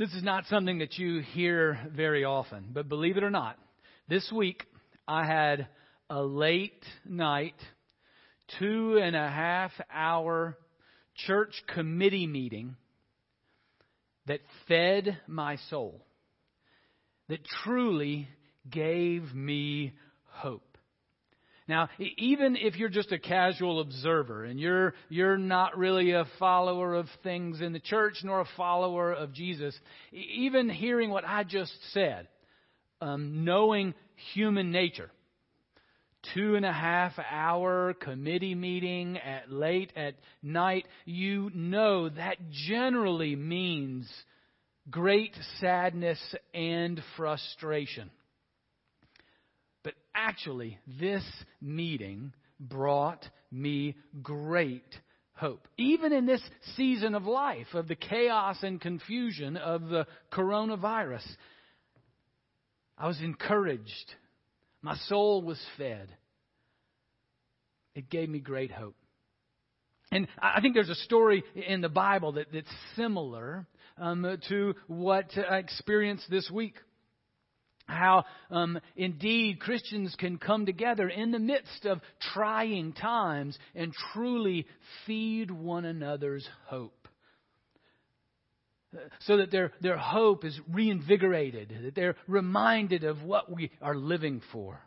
This is not something that you hear very often, but believe it or not, this week I had a late night, two and a half hour church committee meeting that fed my soul, that truly gave me hope. Now, even if you're just a casual observer and you're, you're not really a follower of things in the church nor a follower of Jesus, even hearing what I just said, um, knowing human nature, two and a half hour committee meeting at late at night, you know that generally means great sadness and frustration. Actually, this meeting brought me great hope. Even in this season of life, of the chaos and confusion of the coronavirus, I was encouraged. My soul was fed. It gave me great hope. And I think there's a story in the Bible that, that's similar um, to what I experienced this week how um, indeed Christians can come together in the midst of trying times and truly feed one another's hope. So that their, their hope is reinvigorated, that they're reminded of what we are living for.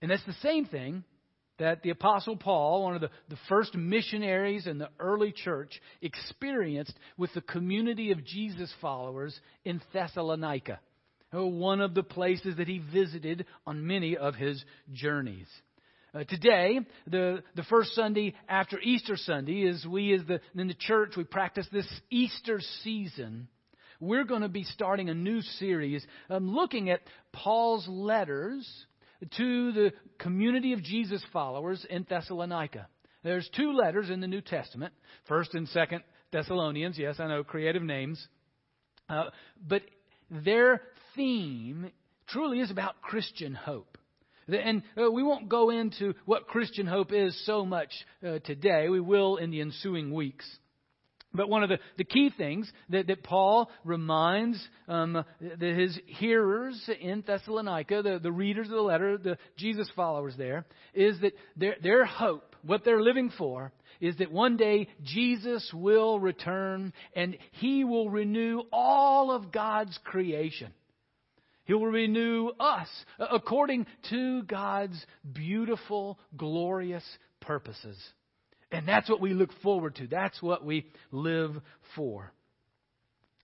And that's the same thing that the Apostle Paul, one of the, the first missionaries in the early church, experienced with the community of Jesus followers in Thessalonica. Oh, one of the places that he visited on many of his journeys. Uh, today, the, the first Sunday after Easter Sunday, is we as the, in the church, we practice this Easter season. We're going to be starting a new series um, looking at Paul's letters to the community of Jesus followers in Thessalonica. There's two letters in the New Testament, First and Second Thessalonians. Yes, I know, creative names. Uh, but their theme truly is about Christian hope. And uh, we won't go into what Christian hope is so much uh, today. We will in the ensuing weeks. But one of the, the key things that, that Paul reminds um, the, his hearers in Thessalonica, the, the readers of the letter, the Jesus followers there, is that their, their hope, what they're living for, is that one day Jesus will return and he will renew all of God's creation. He will renew us according to God's beautiful, glorious purposes. And that's what we look forward to. That's what we live for.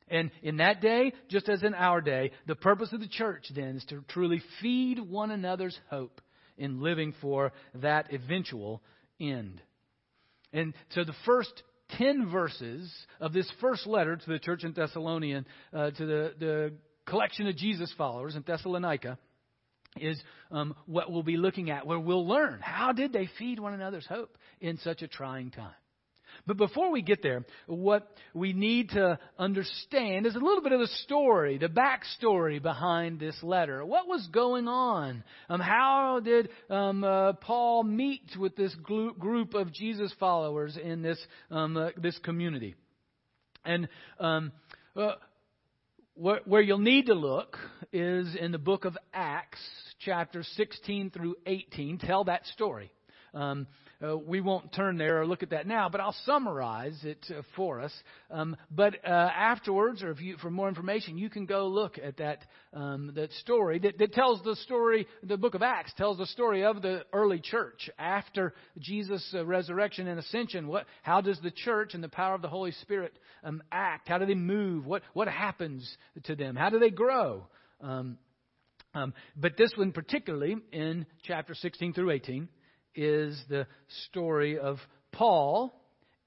And in that day, just as in our day, the purpose of the church then is to truly feed one another's hope in living for that eventual end. And so the first 10 verses of this first letter to the church in Thessalonian, uh, to the, the collection of Jesus followers in Thessalonica is um, what we'll be looking at, where we'll learn how did they feed one another's hope in such a trying time. But before we get there, what we need to understand is a little bit of the story, the backstory behind this letter. What was going on? Um, how did um, uh, Paul meet with this group of Jesus followers in this um, uh, this community? And um, uh, where, where you'll need to look is in the book of Acts, chapter 16 through 18. Tell that story. Um, uh, we won't turn there or look at that now, but I'll summarize it uh, for us. Um, but uh, afterwards, or if you, for more information, you can go look at that um, that story that, that tells the story. The book of Acts tells the story of the early church after Jesus' uh, resurrection and ascension. What, how does the church and the power of the Holy Spirit um, act? How do they move? What what happens to them? How do they grow? Um, um, but this one, particularly in chapter 16 through 18, is the story of Paul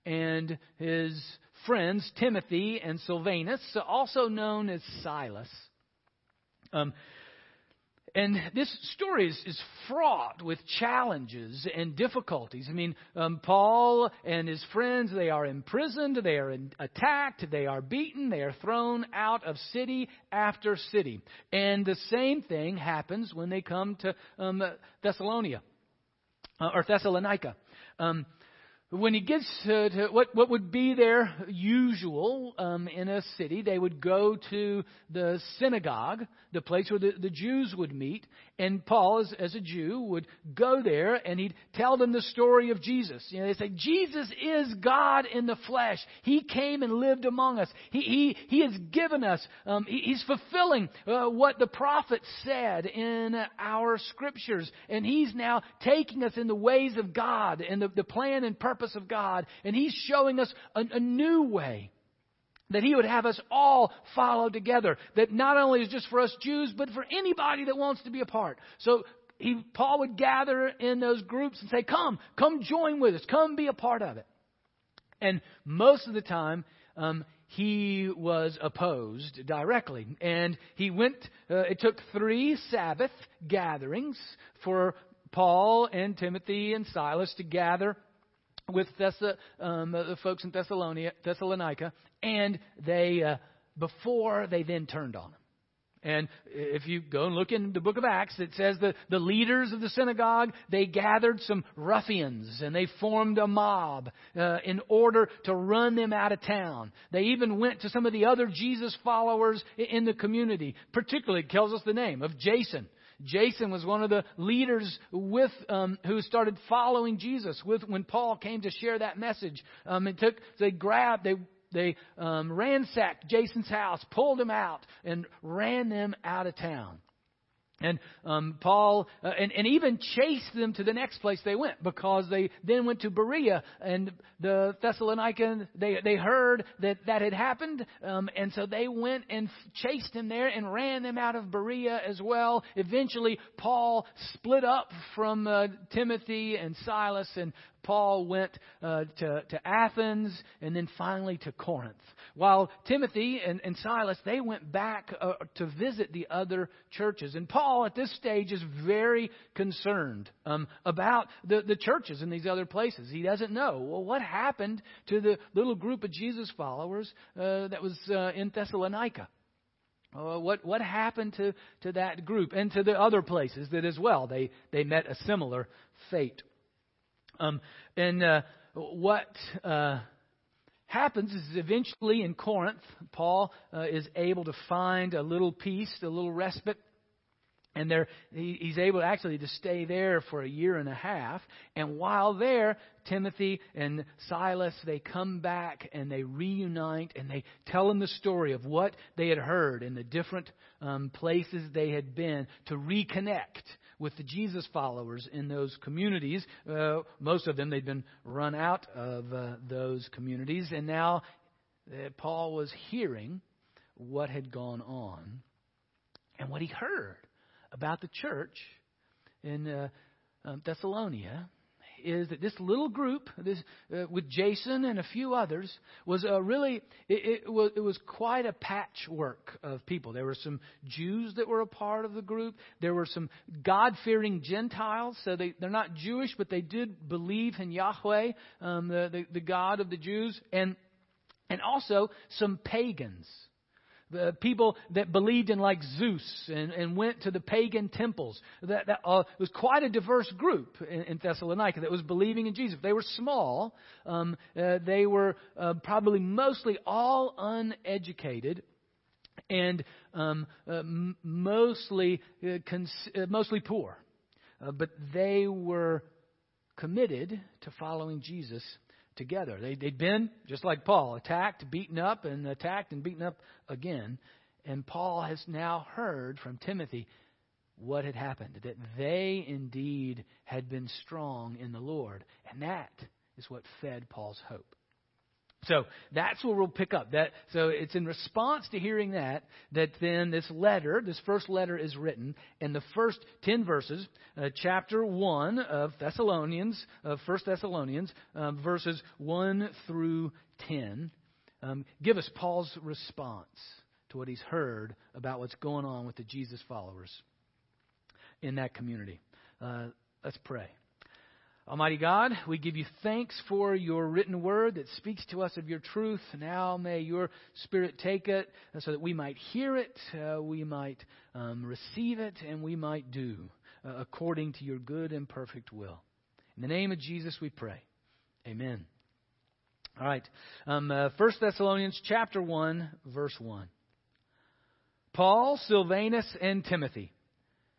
and his friends, Timothy and Silvanus, also known as Silas. Um, and this story is, is, fraught with challenges and difficulties. I mean, um, Paul and his friends, they are imprisoned, they are in, attacked, they are beaten, they are thrown out of city after city. And the same thing happens when they come to um, Thessalonica uh, or Thessalonica. Um, when he gets to, to, what, what would be their usual um, in a city, they would go to the synagogue, the place where the, the Jews would meet. And Paul, as, as a Jew, would go there and he'd tell them the story of Jesus. You know, they say, Jesus is God in the flesh. He came and lived among us. He, he, he has given us, um, he, he's fulfilling uh, what the prophet said in our scriptures. And he's now taking us in the ways of God and the, the plan and purpose purpose of God. And He's showing us a, a new way that he would have us all follow together. That not only is just for us Jews, but for anybody that wants to be a part. So he, Paul would gather in those groups and say, Come, come join with us, come be a part of it. And most of the time, um, he was opposed directly. And he went, uh, it took three Sabbath gatherings for Paul and Timothy and Silas to gather with Thessa, um, the folks in Thessalonica, and they, uh, before they then turned on him. And if you go and look in the book of Acts, it says the, the leaders of the synagogue, they gathered some ruffians and they formed a mob uh, in order to run them out of town. They even went to some of the other Jesus followers in the community. Particularly, it tells us the name of Jason. Jason was one of the leaders with um, who started following Jesus with when Paul came to share that message. Um, it took they grabbed they they um, ransacked Jason's house, pulled him out, and ran them out of town. And um, Paul, uh, and, and even chased them to the next place they went because they then went to Berea and the Thessalonians, they, they heard that that had happened. Um, and so they went and chased him there and ran them out of Berea as well. Eventually, Paul split up from uh, Timothy and Silas and Paul went uh, to, to Athens and then finally to Corinth. While Timothy and, and Silas, they went back uh, to visit the other churches. And Paul, at this stage, is very concerned um, about the, the churches in these other places. He doesn't know, well, what happened to the little group of Jesus followers uh, that was uh, in Thessalonica? Uh, what what happened to, to that group and to the other places that as well they they met a similar fate. Um, and uh, what uh, happens is eventually in Corinth, Paul uh, is able to find a little peace, a little respite. And there, he, he's able actually to stay there for a year and a half. And while there, Timothy and Silas, they come back and they reunite and they tell him the story of what they had heard in the different um, places they had been to reconnect with the Jesus followers in those communities. Uh, most of them, they'd been run out of uh, those communities. And now uh, Paul was hearing what had gone on and what he heard about the church in uh, um, Thessalonica is that this little group, this uh, with Jason and a few others, was uh, really it, it, was it was quite a patchwork of people. There were some Jews that were a part of the group. There were some God-fearing Gentiles, so they they're not Jewish, but they did believe in Yahweh, um, the, the the God of the Jews, and and also some pagans the people that believed in like Zeus and, and went to the pagan temples. That, that uh, was quite a diverse group in, in, Thessalonica that was believing in Jesus. They were small. Um, uh, they were uh, probably mostly all uneducated and um, uh, mostly uh, cons- uh, mostly poor. but they were committed to following Jesus together. They, they'd been, just like Paul, attacked, beaten up, and attacked and beaten up again. And Paul has now heard from Timothy what had happened, that they indeed had been strong in the Lord. And that is what fed Paul's hope. So that's where we'll pick up. That so it's in response to hearing that that then this letter, this first letter, is written, and the first ten verses, uh, chapter one of Thessalonians, of First Thessalonians, um, verses one through ten, um, give us Paul's response to what he's heard about what's going on with the Jesus followers in that community. Uh, let's pray. Almighty God, we give you thanks for your written word that speaks to us of your truth. Now may your Spirit take it so that we might hear it, uh, we might um, receive it, and we might do uh, according to your good and perfect will. In the name of Jesus we pray. Amen. All right. Um, uh, 1 Thessalonians chapter 1, verse 1. Paul, Silvanus, and Timothy,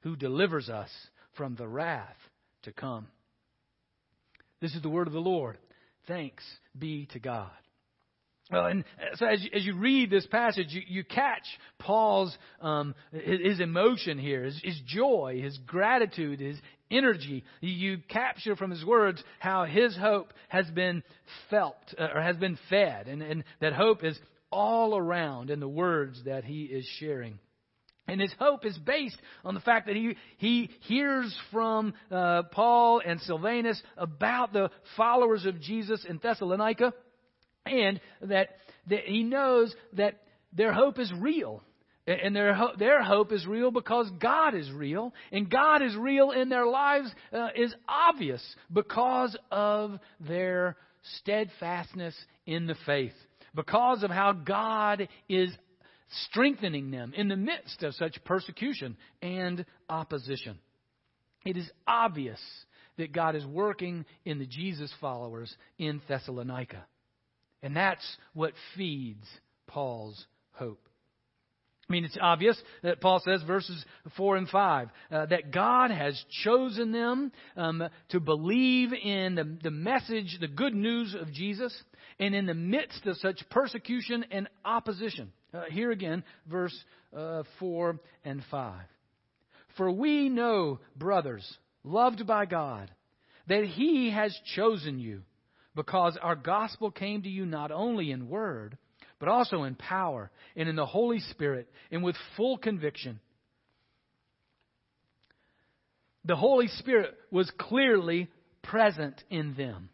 who delivers us from the wrath to come. This is the word of the Lord. Thanks be to God. Well, and so as you, as you read this passage, you, you catch Paul's um, his, emotion here, his, his joy, his gratitude, his energy. You capture from his words how his hope has been felt uh, or has been fed, and, and that hope is all around in the words that he is sharing. And his hope is based on the fact that he, he hears from uh, Paul and Silvanus about the followers of Jesus in Thessalonica and that, that he knows that their hope is real. And their, their hope is real because God is real. And God is real in their lives uh, is obvious because of their steadfastness in the faith. Because of how God is strengthening them in the midst of such persecution and opposition. It is obvious that God is working in the Jesus followers in Thessalonica. And that's what feeds Paul's hope. I mean, it's obvious that Paul says, verses 4 and 5, uh, that God has chosen them um, to believe in the, the message, the good news of Jesus, and in the midst of such persecution and opposition. Uh, here again, verse uh, 4 and 5. For we know, brothers, loved by God, that He has chosen you because our gospel came to you not only in word, but also in power and in the Holy Spirit and with full conviction. The Holy Spirit was clearly present in them.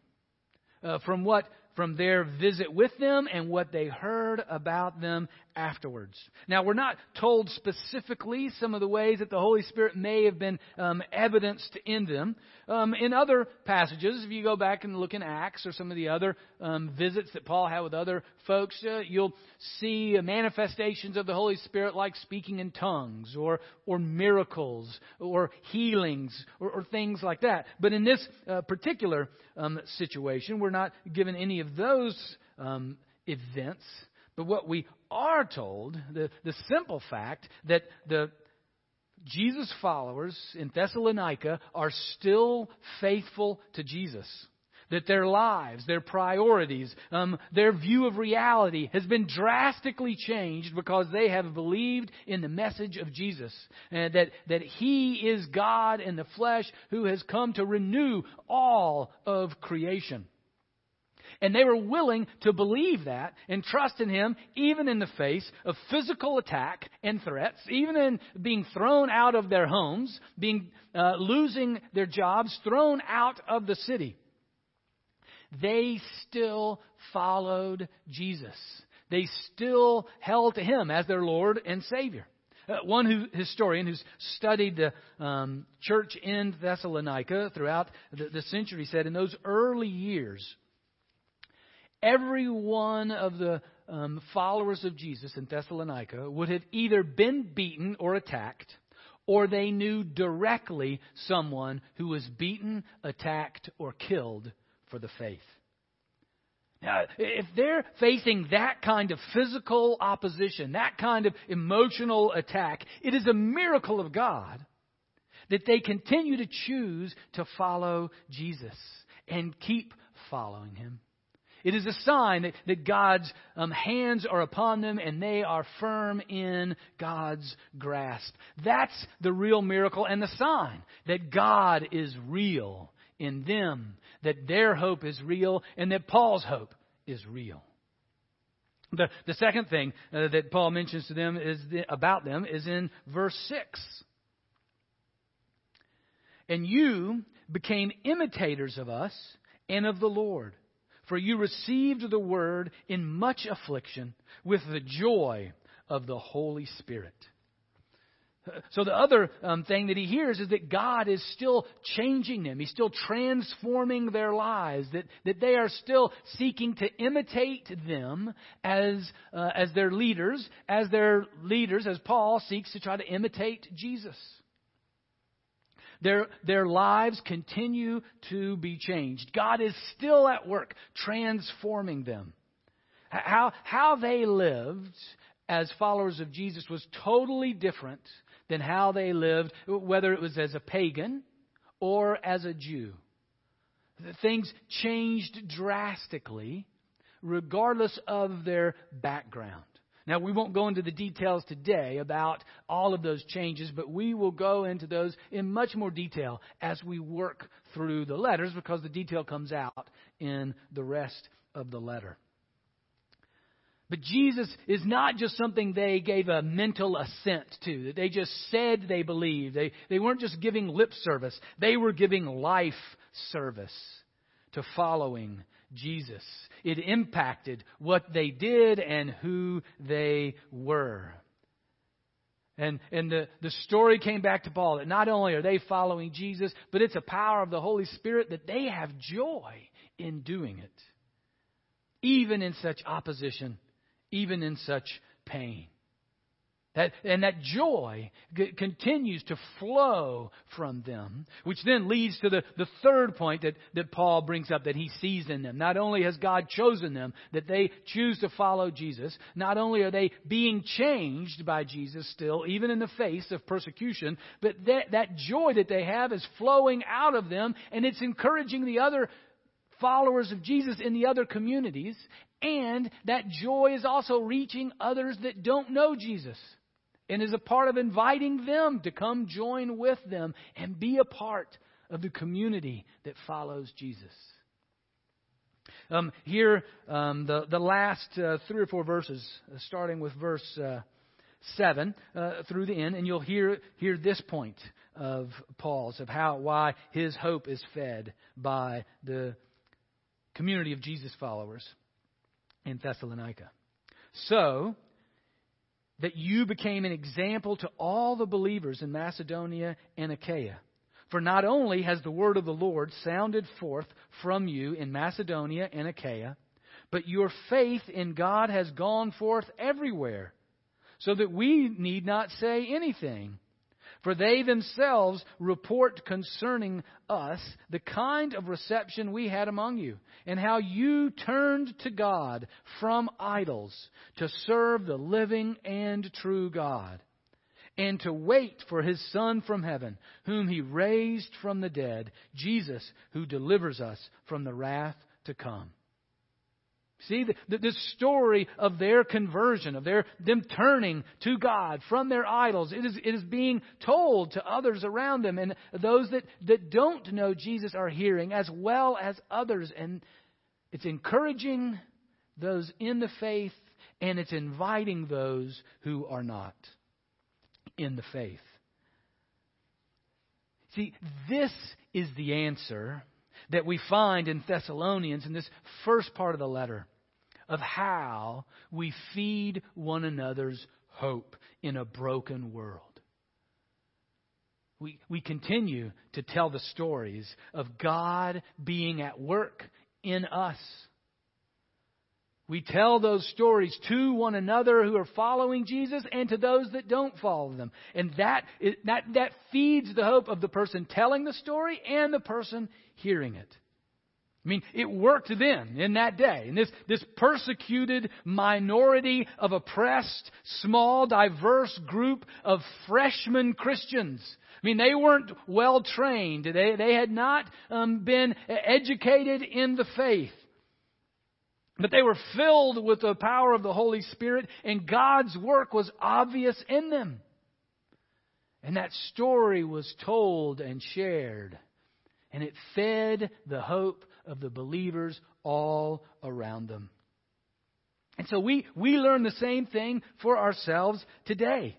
Uh, from what from their visit with them and what they heard about them afterwards. Now, we're not told specifically some of the ways that the Holy Spirit may have been um, evidenced in them. Um, in other passages, if you go back and look in Acts or some of the other um, visits that Paul had with other folks, uh, you'll see manifestations of the Holy Spirit like speaking in tongues or, or miracles or healings or, or things like that. But in this uh, particular um, situation, we're not given any of those um, events. But what we are told, the, the simple fact that the Jesus followers in Thessalonica are still faithful to Jesus. That their lives, their priorities, um, their view of reality has been drastically changed because they have believed in the message of Jesus. And that, that He is God in the flesh who has come to renew all of creation. And they were willing to believe that and trust in Him even in the face of physical attack and threats, even in being thrown out of their homes, being, uh, losing their jobs, thrown out of the city. They still followed Jesus. They still held to Him as their Lord and Savior. Uh, one who, historian who's studied the um, church in Thessalonica throughout the, the century said in those early years, every one of the um, followers of Jesus in Thessalonica would have either been beaten or attacked, or they knew directly someone who was beaten, attacked, or killed for the faith. Now, if they're facing that kind of physical opposition, that kind of emotional attack, it is a miracle of God that they continue to choose to follow Jesus and keep following him. It is a sign that, that God's um, hands are upon them and they are firm in God's grasp. That's the real miracle and the sign that God is real in them, that their hope is real, and that Paul's hope is real. The, the second thing uh, that Paul mentions to them is the, about them is in verse 6. And you became imitators of us and of the Lord for you received the word in much affliction with the joy of the Holy Spirit. So the other um, thing that he hears is that God is still changing them. He's still transforming their lives. That, that they are still seeking to imitate them as, uh, as their leaders, as their leaders, as Paul seeks to try to imitate Jesus. Their, their lives continue to be changed. God is still at work transforming them. How, how they lived as followers of Jesus was totally different than how they lived, whether it was as a pagan or as a Jew. Things changed drastically regardless of their background. Now, we won't go into the details today about all of those changes, but we will go into those in much more detail as we work through the letters because the detail comes out in the rest of the letter. But Jesus is not just something they gave a mental assent to, that they just said they believed. They, they weren't just giving lip service, they were giving life service to following Jesus. It impacted what they did and who they were. And, and the, the story came back to Paul that not only are they following Jesus, but it's a power of the Holy Spirit that they have joy in doing it. Even in such opposition, even in such pain. That, and that joy g- continues to flow from them, which then leads to the, the third point that, that Paul brings up that he sees in them. Not only has God chosen them, that they choose to follow Jesus, not only are they being changed by Jesus still, even in the face of persecution, but that, that joy that they have is flowing out of them, and it's encouraging the other followers of Jesus in the other communities, and that joy is also reaching others that don't know Jesus and is a part of inviting them to come join with them and be a part of the community that follows Jesus. Um, here, um, the, the last uh, three or four verses, uh, starting with verse uh, 7 uh, through the end, and you'll hear, hear this point of Paul's, of how, why his hope is fed by the community of Jesus followers in Thessalonica. So, that you became an example to all the believers in Macedonia and Achaia. For not only has the word of the Lord sounded forth from you in Macedonia and Achaia, but your faith in God has gone forth everywhere, so that we need not say anything. For they themselves report concerning us the kind of reception we had among you, and how you turned to God from idols to serve the living and true God, and to wait for his Son from heaven, whom he raised from the dead, Jesus, who delivers us from the wrath to come. See, the, the, this story of their conversion, of their, them turning to God from their idols, it is, it is being told to others around them. And those that, that don't know Jesus are hearing, as well as others. And it's encouraging those in the faith, and it's inviting those who are not in the faith. See, this is the answer that we find in Thessalonians in this first part of the letter of how we feed one another's hope in a broken world. We, we continue to tell the stories of God being at work in us. We tell those stories to one another who are following Jesus and to those that don't follow them. And that, that, that feeds the hope of the person telling the story and the person hearing it. I mean, it worked then in that day. And this, this persecuted minority of oppressed, small, diverse group of freshman Christians. I mean, they weren't well trained. They, they had not um, been educated in the faith. But they were filled with the power of the Holy Spirit, and God's work was obvious in them. And that story was told and shared, and it fed the hope of the believers all around them. And so we, we learn the same thing for ourselves today.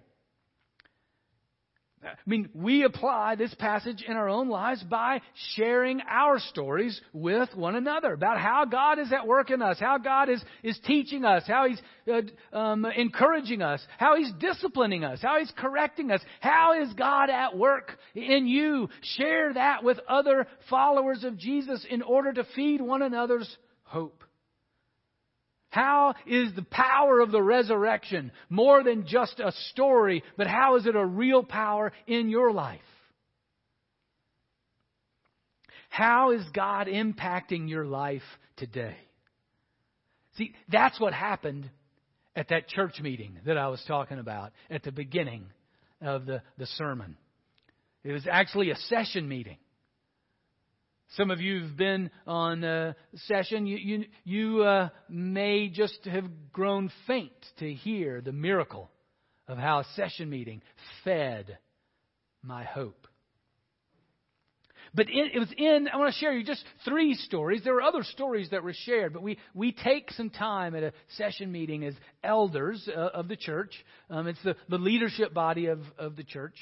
I mean, we apply this passage in our own lives by sharing our stories with one another about how God is at work in us, how God is, is teaching us, how He's uh, um, encouraging us, how He's disciplining us, how He's correcting us. How is God at work in you? Share that with other followers of Jesus in order to feed one another's hope. How is the power of the resurrection more than just a story, but how is it a real power in your life? How is God impacting your life today? See, that's what happened at that church meeting that I was talking about at the beginning of the, the sermon. It was actually a session meeting. Some of you have been on a session. You, you, you uh, may just have grown faint to hear the miracle of how a session meeting fed my hope. But it, was in, I want to share you just three stories. There were other stories that were shared, but we, we take some time at a session meeting as elders uh, of the church. Um, it's the, the leadership body of, of the church.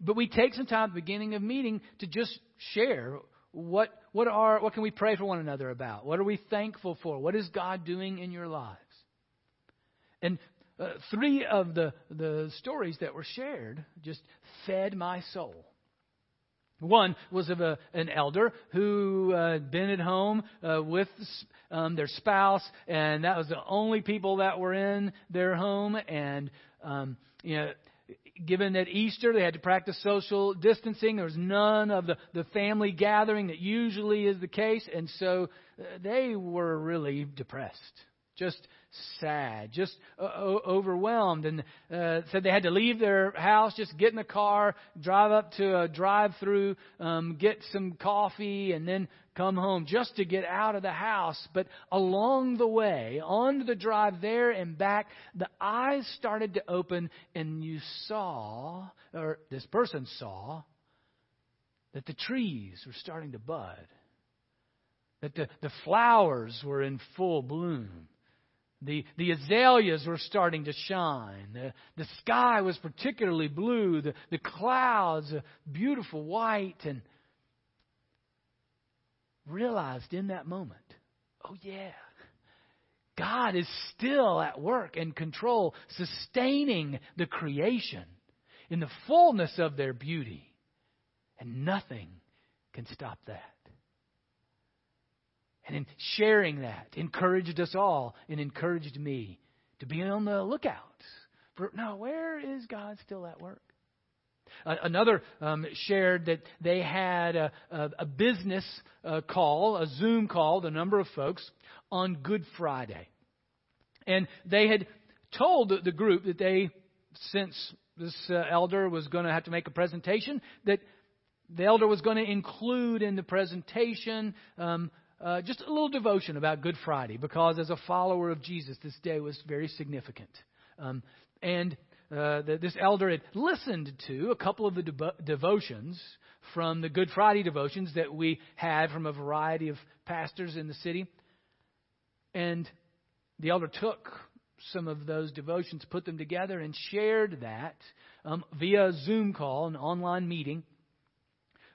But we take some time at the beginning of meeting to just share what, what, are, what can we pray for one another about? What are we thankful for? What is God doing in your lives? And uh, three of the, the stories that were shared just fed my soul. One was of a, an elder who uh, had been at home uh, with um, their spouse, and that was the only people that were in their home. And um, you know, given that Easter they had to practice social distancing, there was none of the, the family gathering that usually is the case, and so uh, they were really depressed, just sad, just uh, overwhelmed, and uh, said they had to leave their house, just get in the car, drive up to a drive-through, um, get some coffee, and then come home just to get out of the house. But along the way, on the drive there and back, the eyes started to open, and you saw, or this person saw, that the trees were starting to bud, that the, the flowers were in full bloom the, the azaleas were starting to shine. The, the sky was particularly blue. The, the clouds, uh, beautiful white. And realized in that moment, oh, yeah, God is still at work and control, sustaining the creation in the fullness of their beauty. And nothing can stop that. And in sharing that, encouraged us all and encouraged me to be on the lookout for now, where is God still at work? Another um, shared that they had a, a, a business uh, call, a Zoom call, the number of folks, on Good Friday. And they had told the group that they, since this uh, elder was going to have to make a presentation, that the elder was going to include in the presentation um, uh, just a little devotion about Good Friday because, as a follower of Jesus, this day was very significant. Um, and uh, the, this elder had listened to a couple of the devo- devotions from the Good Friday devotions that we had from a variety of pastors in the city. And the elder took some of those devotions, put them together, and shared that um, via Zoom call, an online meeting,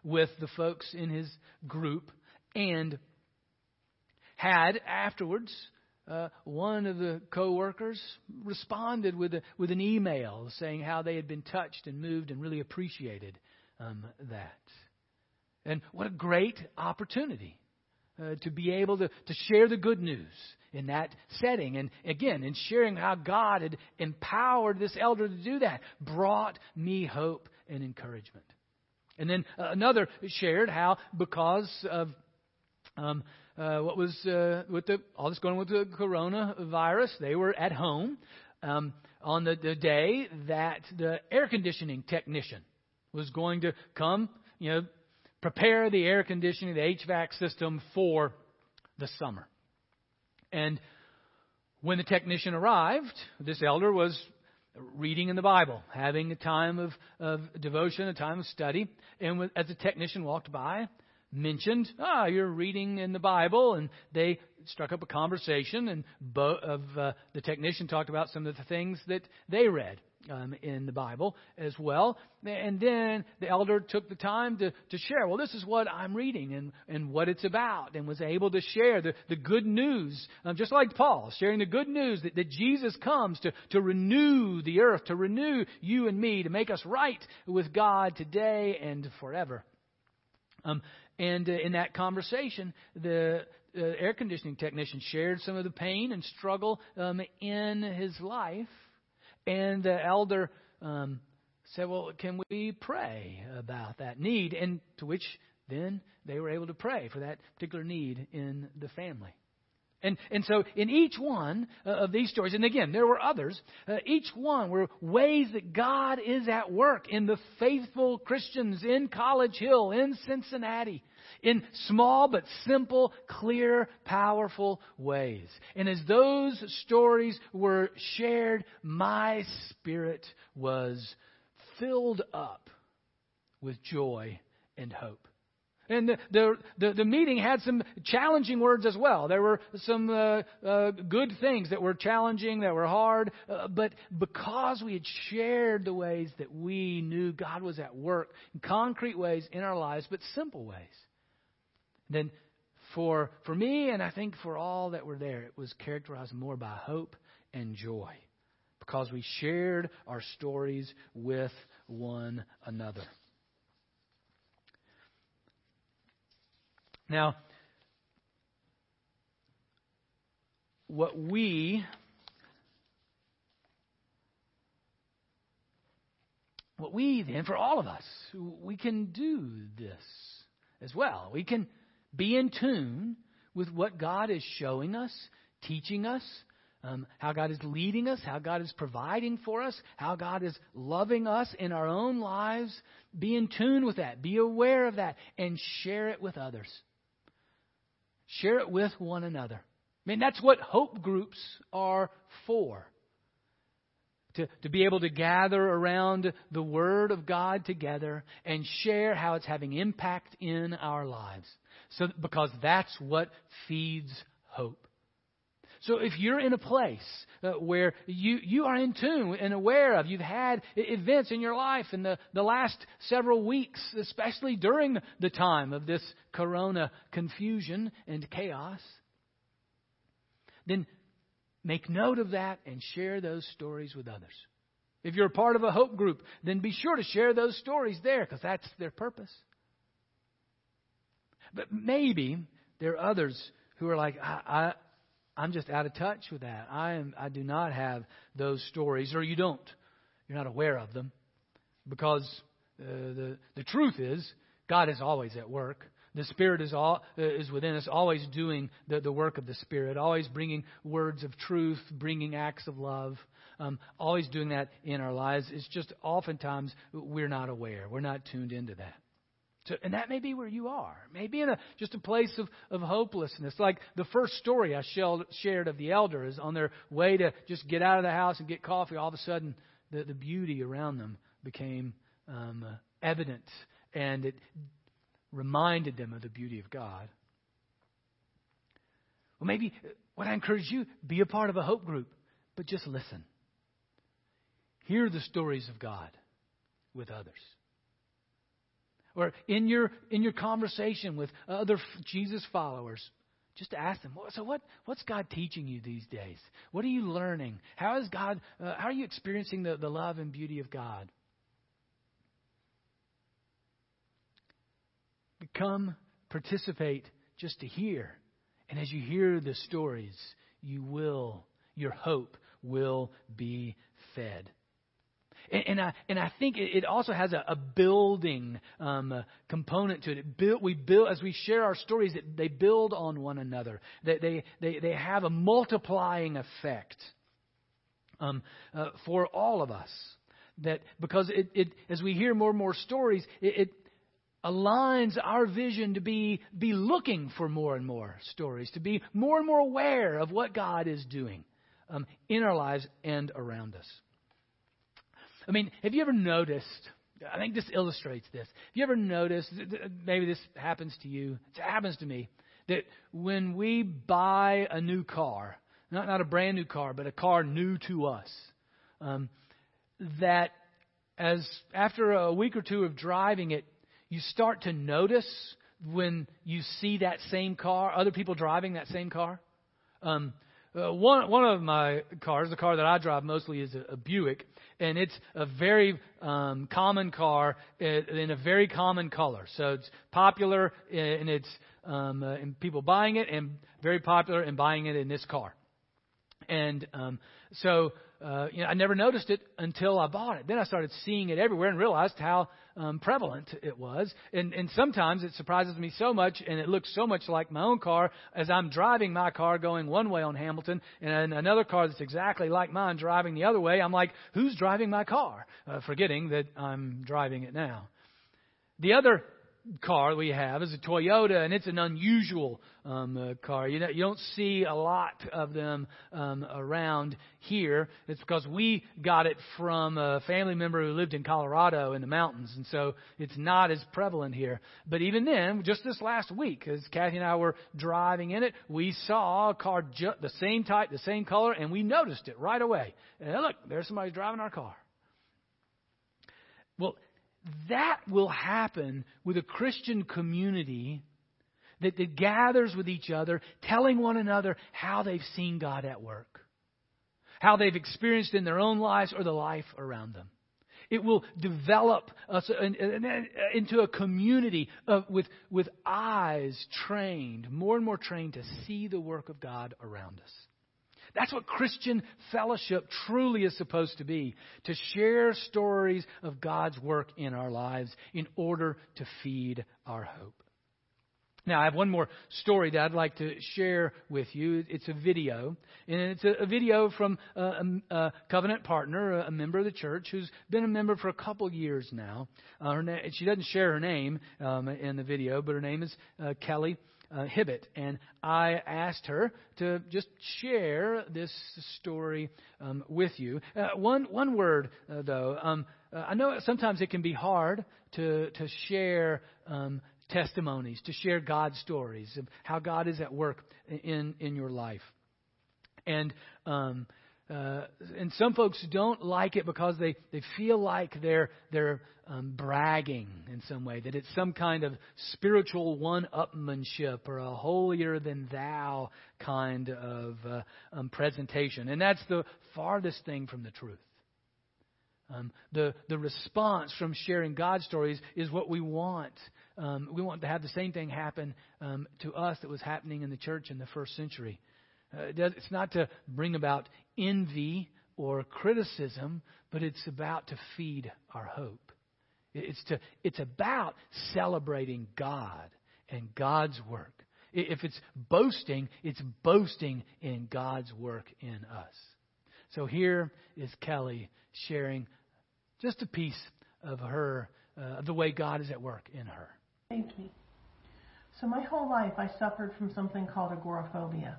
with the folks in his group. And had afterwards uh, one of the co-workers responded with a, with an email saying how they had been touched and moved and really appreciated um, that. And what a great opportunity uh, to be able to, to share the good news in that setting. And again, in sharing how God had empowered this elder to do that, brought me hope and encouragement. And then uh, another shared how, because of um, uh, what was uh, with the all this going with the coronavirus, they were at home um, on the, the day that the air conditioning technician was going to come, you know, prepare the air conditioning, the HVAC system for the summer. And when the technician arrived, this elder was reading in the Bible, having a time of, of devotion, a time of study. And as the technician walked by, mentioned, ah, you're reading in the Bible, and they struck up a conversation, and bo- of uh, the technician talked about some of the things that they read um, in the Bible as well. And then the elder took the time to, to share, well, this is what I'm reading and, and what it's about, and was able to share the, the good news, um, just like Paul, sharing the good news that, that Jesus comes to, to renew the earth, to renew you and me, to make us right with God today and forever. Um, and uh, in that conversation, the uh, air conditioning technician shared some of the pain and struggle um, in his life. And the elder um, said, Well, can we pray about that need? And to which then they were able to pray for that particular need in the family. And, and so, in each one uh, of these stories, and again, there were others, uh, each one were ways that God is at work in the faithful Christians in College Hill, in Cincinnati, in small but simple, clear, powerful ways. And as those stories were shared, my spirit was filled up with joy and hope. And the, the, the, the, meeting had some challenging words as well. There were some uh, uh, good things that were challenging, that were hard. Uh, but because we had shared the ways that we knew God was at work concrete ways in our lives, but simple ways, then for, for me and I think for all that were there, it was characterized more by hope and joy because we shared our stories with one another. Now, what we what we then for all of us we can do this as well. We can be in tune with what god is showing us teaching us um, how god is leading us how god is providing for us how god is loving us in our own lives. Be in tune with that. Be aware of that and share it with others Share it with one another. I mean, that's what hope groups are for. To, to be able to gather around the Word of God together and share how it's having impact in our lives. So, because that's what feeds hope. So if you're in a place uh, where you, you are in tune and aware of, you've had events in your life in the, the last several weeks, especially during the time of this corona confusion and chaos, then make note of that and share those stories with others. If you're a part of a hope group, then be sure to share those stories there because that's their purpose. But maybe there are others who are like, I, I'm just out of touch with that. I am I do not have those stories, or you don't. You're not aware of them, because uh, the the truth is God is always at work. The Spirit is all uh, is within us, always doing the, the work of the Spirit, always bringing words of truth, bringing acts of love, um, always doing that in our lives. It's just oftentimes we're not aware, we're not tuned into that. And that may be where you are. Maybe in a, just a place of, of hopelessness. Like the first story I shared of the elder is on their way to just get out of the house and get coffee. All of a sudden, the, the beauty around them became um, evident, and it reminded them of the beauty of God. Well, maybe what I encourage you, be a part of a hope group, but just listen. Hear the stories of God with others. Or in your, in your conversation with other Jesus followers, just ask them, so what, what's God teaching you these days? What are you learning? How is God, uh, how are you experiencing the, the love and beauty of God? Come participate, just to hear. And as you hear the stories, you will, your hope will be fed. And, and I and I think it, it also has a, a building um, component to it. it build, we build as we share our stories. That they build on one another. That they they they have a multiplying effect um, uh, for all of us. That because it, it as we hear more and more stories, it, it aligns our vision to be, be looking for more and more stories, to be more and more aware of what God is doing um, in our lives and around us. I mean, have you ever noticed? I think this illustrates this. Have you ever noticed, maybe this happens to you, it happens to me, that when we buy a new car, not, not a brand new car, but a car new to us, um, that as after a week or two of driving it, you start to notice when you see that same car, other people driving that same car. Um, uh, one one of my cars, the car that I drive mostly, is a, a Buick, and it's a very um, common car in a very common color. So it's popular and it's um, uh, in people buying it, and very popular in buying it in this car. And um, so uh, you know, I never noticed it until I bought it. Then I started seeing it everywhere and realized how um, prevalent it was. And, and sometimes it surprises me so much, and it looks so much like my own car as I'm driving my car going one way on Hamilton, and another car that's exactly like mine driving the other way. I'm like, who's driving my car? Uh, forgetting that I'm driving it now. The other car we have is a Toyota, and it's an unusual um, uh, car. You, know, you don't see a lot of them um, around here. It's because we got it from a family member who lived in Colorado in the mountains, and so it's not as prevalent here. But even then, just this last week, as Kathy and I were driving in it, we saw a car ju- the same type, the same color, and we noticed it right away. And look, there's somebody driving our car. Well, that will happen with a Christian community that, that gathers with each other, telling one another how they've seen God at work, how they've experienced in their own lives or the life around them. It will develop us into a community of, with, with eyes trained, more and more trained to see the work of God around us. That's what Christian fellowship truly is supposed to be to share stories of God's work in our lives in order to feed our hope. Now, I have one more story that I'd like to share with you. It's a video, and it's a, video from a, a, covenant partner, a member of the church, who's been a member for a couple years now. Uh, her na- she doesn't share her name um, in the video, but her name is uh, Kelly uh, Hibbett, and I asked her to just share this story um, with you. Uh, one one word uh, though, um, uh, I know sometimes it can be hard to to share. Um, testimonies to share God's stories of how God is at work in in your life, and um, uh, and some folks don't like it because they, they feel like they're they're um, bragging in some way that it's some kind of spiritual one-upmanship or a holier than thou kind of uh, um, presentation, and that's the farthest thing from the truth. Um, the the response from sharing God's stories is what we want. Um, we want to have the same thing happen um, to us that was happening in the church in the first century. Uh, it's not to bring about envy or criticism, but it's about to feed our hope. It's, to, it's about celebrating God and God's work. If it's boasting, it's boasting in God's work in us. So here is Kelly sharing just a piece of her, uh, the way God is at work in her. Thank you. So my whole life I suffered from something called agoraphobia.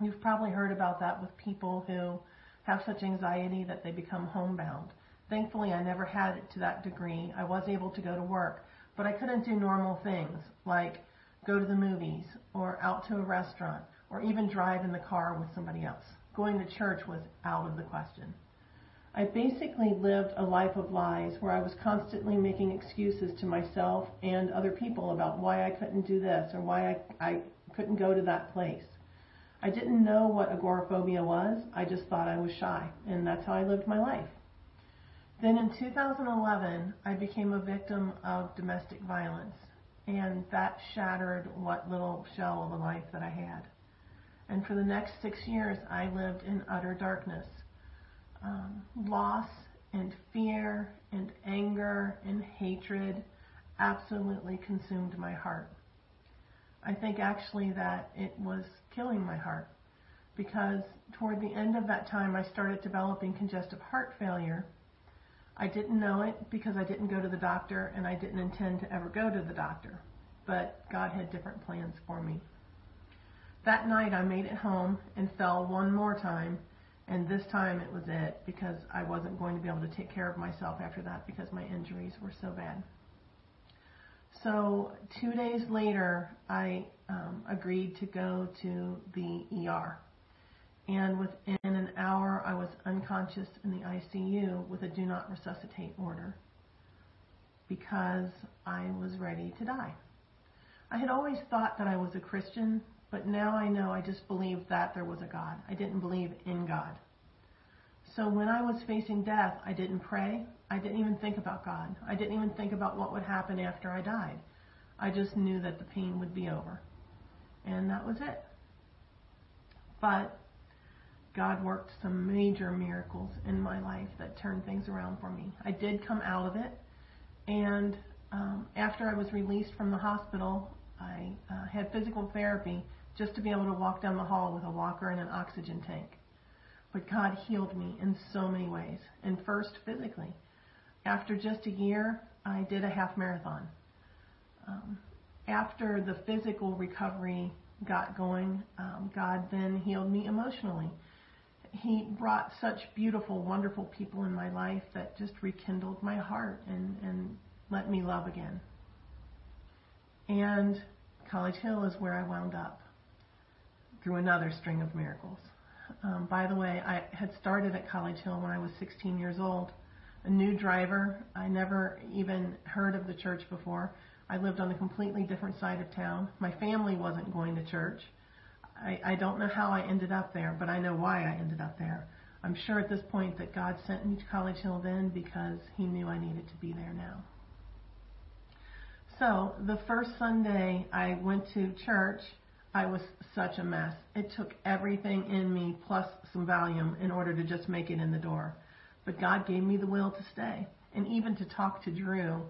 You've probably heard about that with people who have such anxiety that they become homebound. Thankfully, I never had it to that degree. I was able to go to work, but I couldn't do normal things like go to the movies or out to a restaurant or even drive in the car with somebody else. Going to church was out of the question. I basically lived a life of lies where I was constantly making excuses to myself and other people about why I couldn't do this or why I, I couldn't go to that place. I didn't know what agoraphobia was. I just thought I was shy, and that's how I lived my life. Then in 2011, I became a victim of domestic violence. and that shattered what little shell of a life that I had. And for the next six years, I lived in utter darkness. Um, loss and fear and anger and hatred absolutely consumed my heart. I think actually that it was killing my heart because toward the end of that time I started developing congestive heart failure. I didn't know it because I didn't go to the doctor and I didn't intend to ever go to the doctor. But God had different plans for me. That night I made it home and fell one more time and this time it was it because I wasn't going to be able to take care of myself after that because my injuries were so bad. So two days later, I um, agreed to go to the ER. And within an hour, I was unconscious in the ICU with a do not resuscitate order because I was ready to die. I had always thought that I was a Christian, but now I know I just believed that there was a God. I didn't believe in God. So when I was facing death, I didn't pray. I didn't even think about God. I didn't even think about what would happen after I died. I just knew that the pain would be over. And that was it. But God worked some major miracles in my life that turned things around for me. I did come out of it. And um, after I was released from the hospital, I uh, had physical therapy just to be able to walk down the hall with a walker and an oxygen tank. But God healed me in so many ways. And first, physically. After just a year, I did a half marathon. Um, after the physical recovery got going, um, God then healed me emotionally. He brought such beautiful, wonderful people in my life that just rekindled my heart and, and let me love again. And College Hill is where I wound up through another string of miracles. Um, by the way, I had started at College Hill when I was 16 years old. A new driver. I never even heard of the church before. I lived on a completely different side of town. My family wasn't going to church. I, I don't know how I ended up there, but I know why I ended up there. I'm sure at this point that God sent me to College Hill then because He knew I needed to be there now. So the first Sunday I went to church, I was such a mess. It took everything in me plus some Valium in order to just make it in the door. But God gave me the will to stay and even to talk to Drew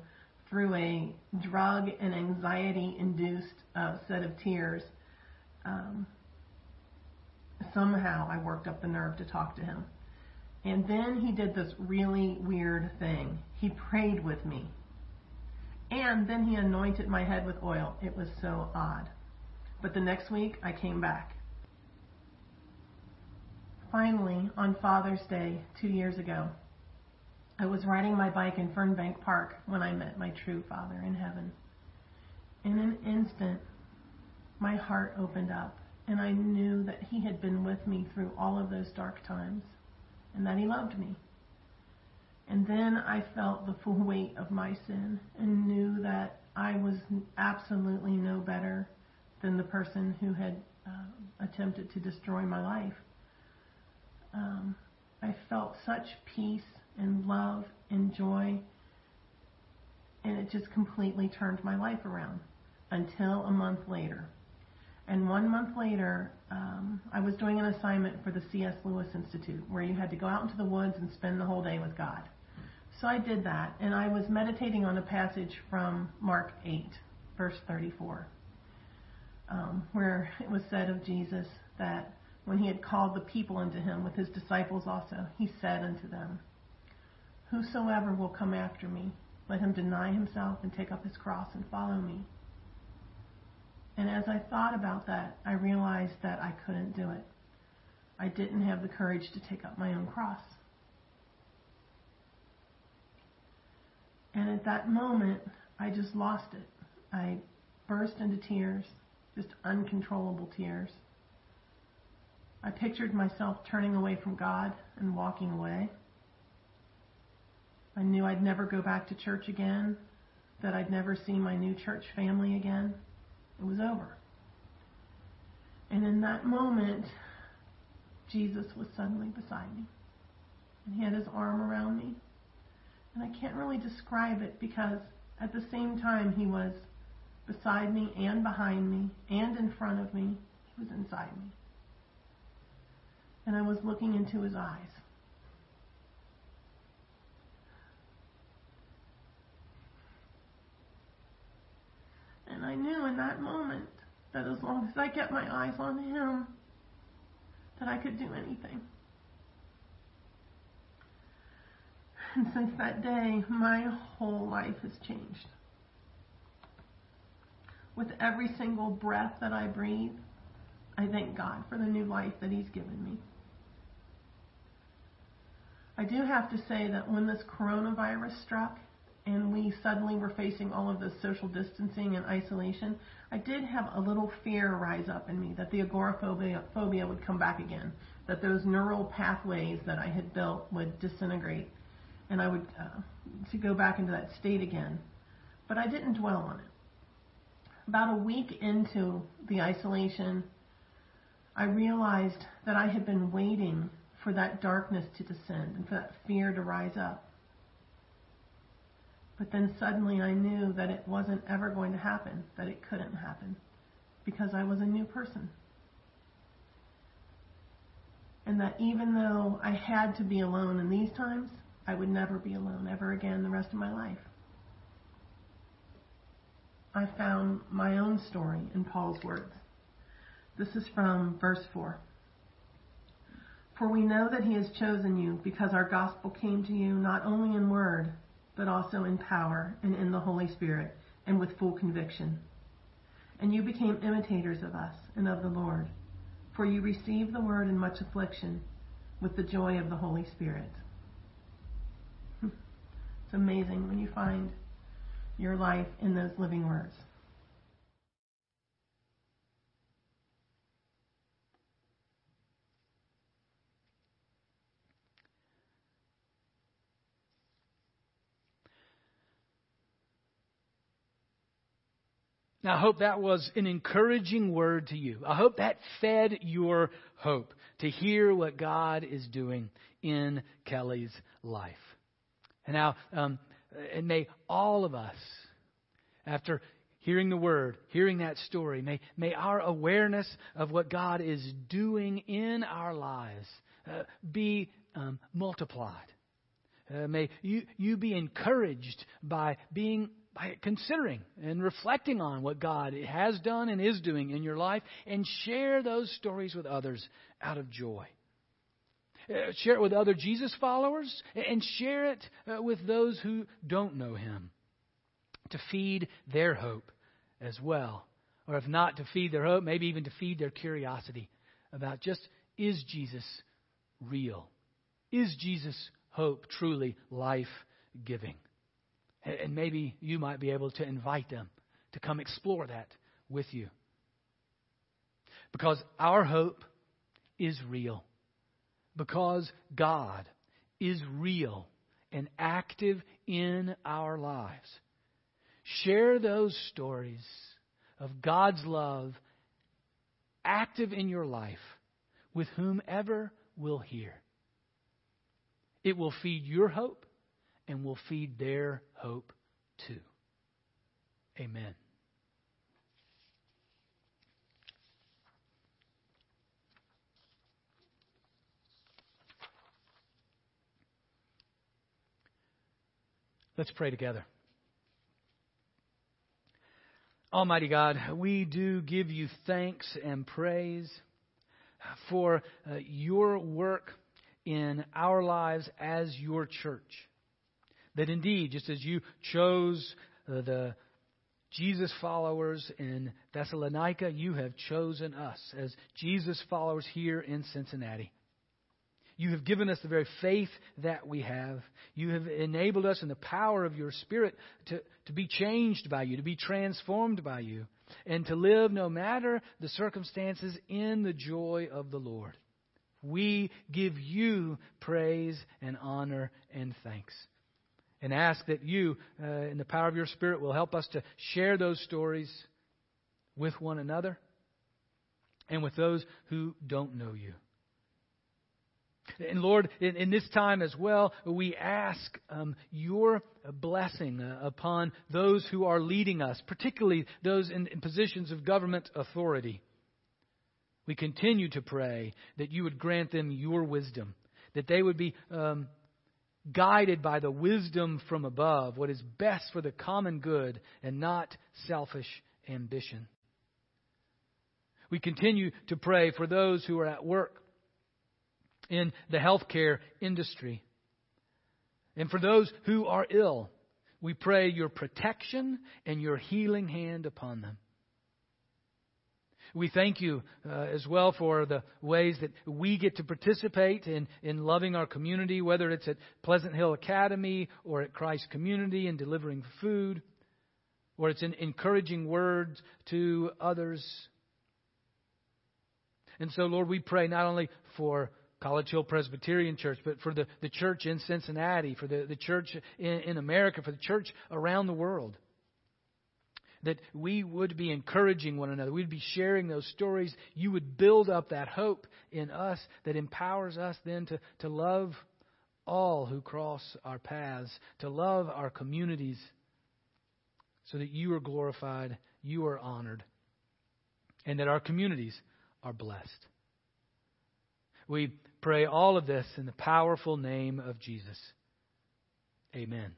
through a drug and anxiety induced uh, set of tears. Um, somehow I worked up the nerve to talk to him. And then he did this really weird thing. He prayed with me. And then he anointed my head with oil. It was so odd. But the next week, I came back. Finally, on Father's Day, two years ago, I was riding my bike in Fernbank Park when I met my true Father in heaven. In an instant, my heart opened up, and I knew that He had been with me through all of those dark times, and that He loved me. And then I felt the full weight of my sin and knew that I was absolutely no better than the person who had uh, attempted to destroy my life. Um, I felt such peace and love and joy, and it just completely turned my life around until a month later. And one month later, um, I was doing an assignment for the C.S. Lewis Institute where you had to go out into the woods and spend the whole day with God. So I did that, and I was meditating on a passage from Mark 8, verse 34, um, where it was said of Jesus that when he had called the people unto him with his disciples also, he said unto them, Whosoever will come after me, let him deny himself and take up his cross and follow me. And as I thought about that, I realized that I couldn't do it. I didn't have the courage to take up my own cross. And at that moment, I just lost it. I burst into tears, just uncontrollable tears. I pictured myself turning away from God and walking away. I knew I'd never go back to church again, that I'd never see my new church family again. It was over. And in that moment, Jesus was suddenly beside me. And he had his arm around me and I can't really describe it because at the same time he was beside me and behind me and in front of me. He was inside me. And I was looking into his eyes. And I knew in that moment that as long as I kept my eyes on him, that I could do anything. And since that day, my whole life has changed. With every single breath that I breathe, I thank God for the new life that He's given me. I do have to say that when this coronavirus struck and we suddenly were facing all of this social distancing and isolation, I did have a little fear rise up in me that the agoraphobia phobia would come back again, that those neural pathways that I had built would disintegrate, and I would uh, to go back into that state again. But I didn't dwell on it. About a week into the isolation, I realized that I had been waiting for that darkness to descend and for that fear to rise up. But then suddenly I knew that it wasn't ever going to happen, that it couldn't happen, because I was a new person. And that even though I had to be alone in these times, I would never be alone ever again the rest of my life. I found my own story in Paul's words. This is from verse 4. For we know that he has chosen you because our gospel came to you not only in word, but also in power and in the Holy Spirit and with full conviction. And you became imitators of us and of the Lord, for you received the word in much affliction with the joy of the Holy Spirit. Hmm. It's amazing when you find your life in those living words. Now, I hope that was an encouraging word to you. I hope that fed your hope to hear what God is doing in Kelly's life. And now, um, and may all of us, after hearing the word, hearing that story, may, may our awareness of what God is doing in our lives uh, be um, multiplied. Uh, may you, you be encouraged by being by considering and reflecting on what God has done and is doing in your life and share those stories with others out of joy. Uh, share it with other Jesus followers and share it uh, with those who don't know Him to feed their hope as well. Or if not to feed their hope, maybe even to feed their curiosity about just is Jesus real? Is Jesus' hope truly life giving? And maybe you might be able to invite them to come explore that with you. Because our hope is real. Because God is real and active in our lives. Share those stories of God's love active in your life with whomever will hear. It will feed your hope and will feed their hope too. Amen. Let's pray together. Almighty God, we do give you thanks and praise for uh, your work in our lives as your church. That indeed, just as you chose uh, the Jesus followers in Thessalonica, you have chosen us as Jesus followers here in Cincinnati. You have given us the very faith that we have. You have enabled us in the power of your Spirit to, to be changed by you, to be transformed by you, and to live no matter the circumstances in the joy of the Lord. We give you praise and honor and thanks and ask that you, uh, in the power of your Spirit, will help us to share those stories with one another and with those who don't know you. And Lord, in, in this time as well, we ask um, your blessing uh, upon those who are leading us, particularly those in, in positions of government authority. We continue to pray that you would grant them your wisdom, that they would be um, guided by the wisdom from above, what is best for the common good and not selfish ambition. We continue to pray for those who are at work in the healthcare industry. And for those who are ill, we pray your protection and your healing hand upon them. We thank you uh, as well for the ways that we get to participate in, in loving our community, whether it's at Pleasant Hill Academy or at Christ Community and delivering food, or it's in encouraging words to others. And so, Lord, we pray not only for College Hill Presbyterian Church, but for the, the church in Cincinnati, for the, the church in, in America, for the church around the world. That we would be encouraging one another. We'd be sharing those stories. You would build up that hope in us that empowers us then to, to love all who cross our paths, to love our communities, so that you are glorified, you are honored, and that our communities are blessed. We pray all of this in the powerful name of Jesus. Amen.